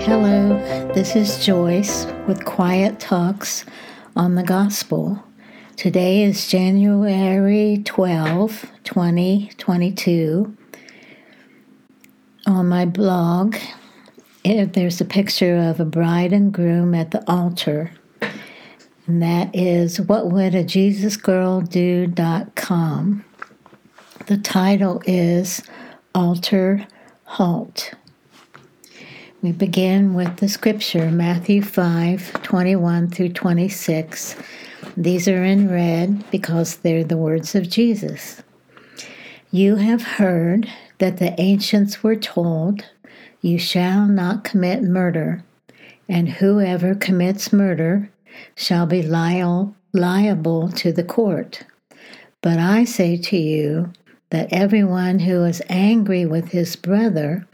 Hello, this is Joyce with Quiet Talks on the Gospel. Today is January 12, 2022. On my blog, eh, there's a picture of a bride and groom at the altar. And that is what would a Jesus girl do.com. The title is Altar Halt. We begin with the scripture, Matthew 5 21 through 26. These are in red because they're the words of Jesus. You have heard that the ancients were told, You shall not commit murder, and whoever commits murder shall be liable to the court. But I say to you that everyone who is angry with his brother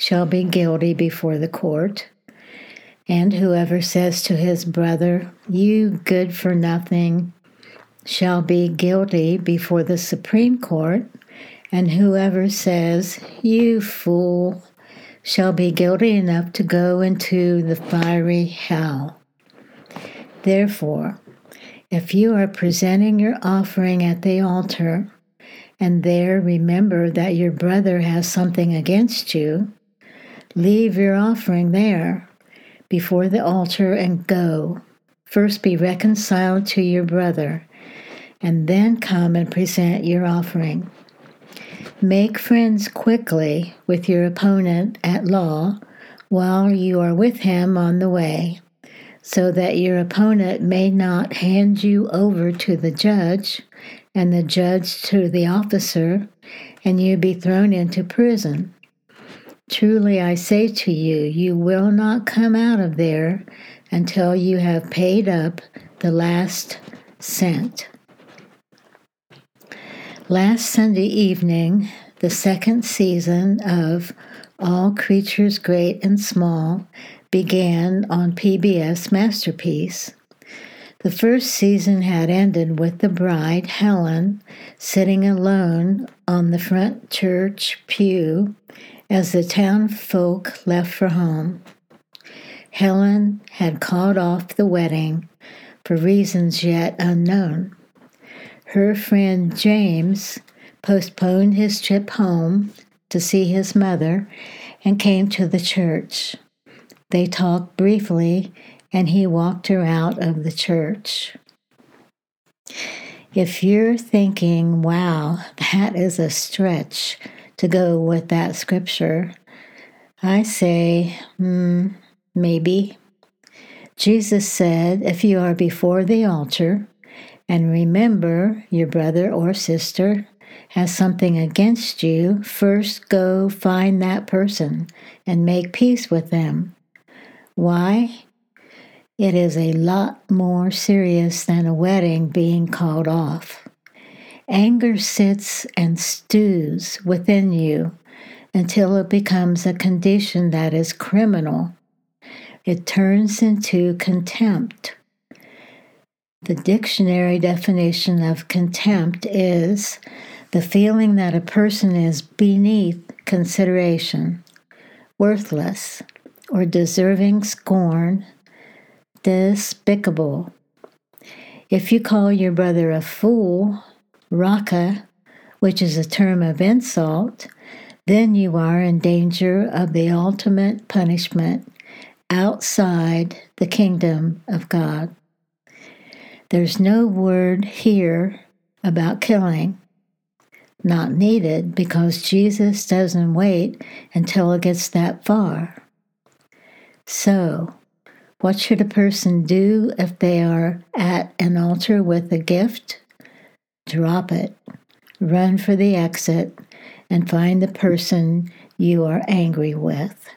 shall be guilty before the court. And whoever says to his brother, You good for nothing, shall be guilty before the Supreme Court. And whoever says, You fool, shall be guilty enough to go into the fiery hell. Therefore, if you are presenting your offering at the altar, and there remember that your brother has something against you, Leave your offering there before the altar and go. First be reconciled to your brother, and then come and present your offering. Make friends quickly with your opponent at law while you are with him on the way, so that your opponent may not hand you over to the judge, and the judge to the officer, and you be thrown into prison. Truly I say to you, you will not come out of there until you have paid up the last cent. Last Sunday evening, the second season of All Creatures Great and Small began on PBS Masterpiece. The first season had ended with the bride, Helen, sitting alone on the front church pew as the town folk left for home, Helen had called off the wedding for reasons yet unknown. Her friend James postponed his trip home to see his mother and came to the church. They talked briefly, and he walked her out of the church. If you're thinking, wow, that is a stretch, to go with that scripture, I say, hmm, maybe. Jesus said, if you are before the altar and remember your brother or sister has something against you, first go find that person and make peace with them. Why? It is a lot more serious than a wedding being called off. Anger sits and stews within you until it becomes a condition that is criminal. It turns into contempt. The dictionary definition of contempt is the feeling that a person is beneath consideration, worthless, or deserving scorn, despicable. If you call your brother a fool, raca, which is a term of insult, then you are in danger of the ultimate punishment outside the kingdom of God. There's no word here about killing. Not needed because Jesus doesn't wait until it gets that far. So, what should a person do if they are at an altar with a gift? drop it, run for the exit, and find the person you are angry with.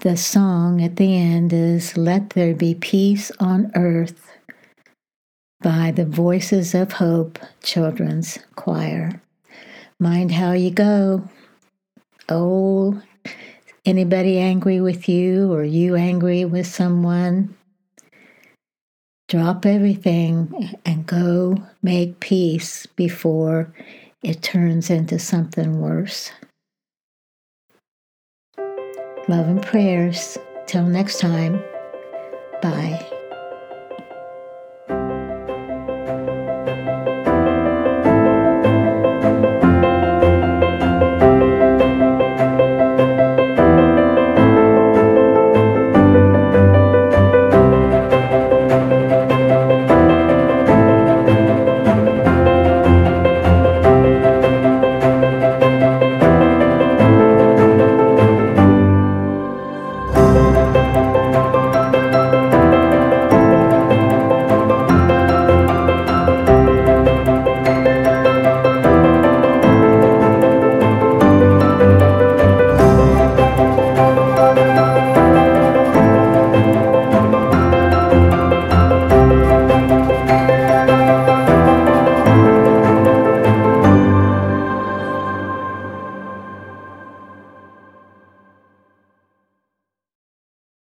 The song at the end is Let There Be Peace on Earth by the Voices of Hope Children's Choir. Mind how you go. Oh, anybody angry with you or you angry with someone? Drop everything and go make peace before it turns into something worse. Love and prayers. Till next time. Bye.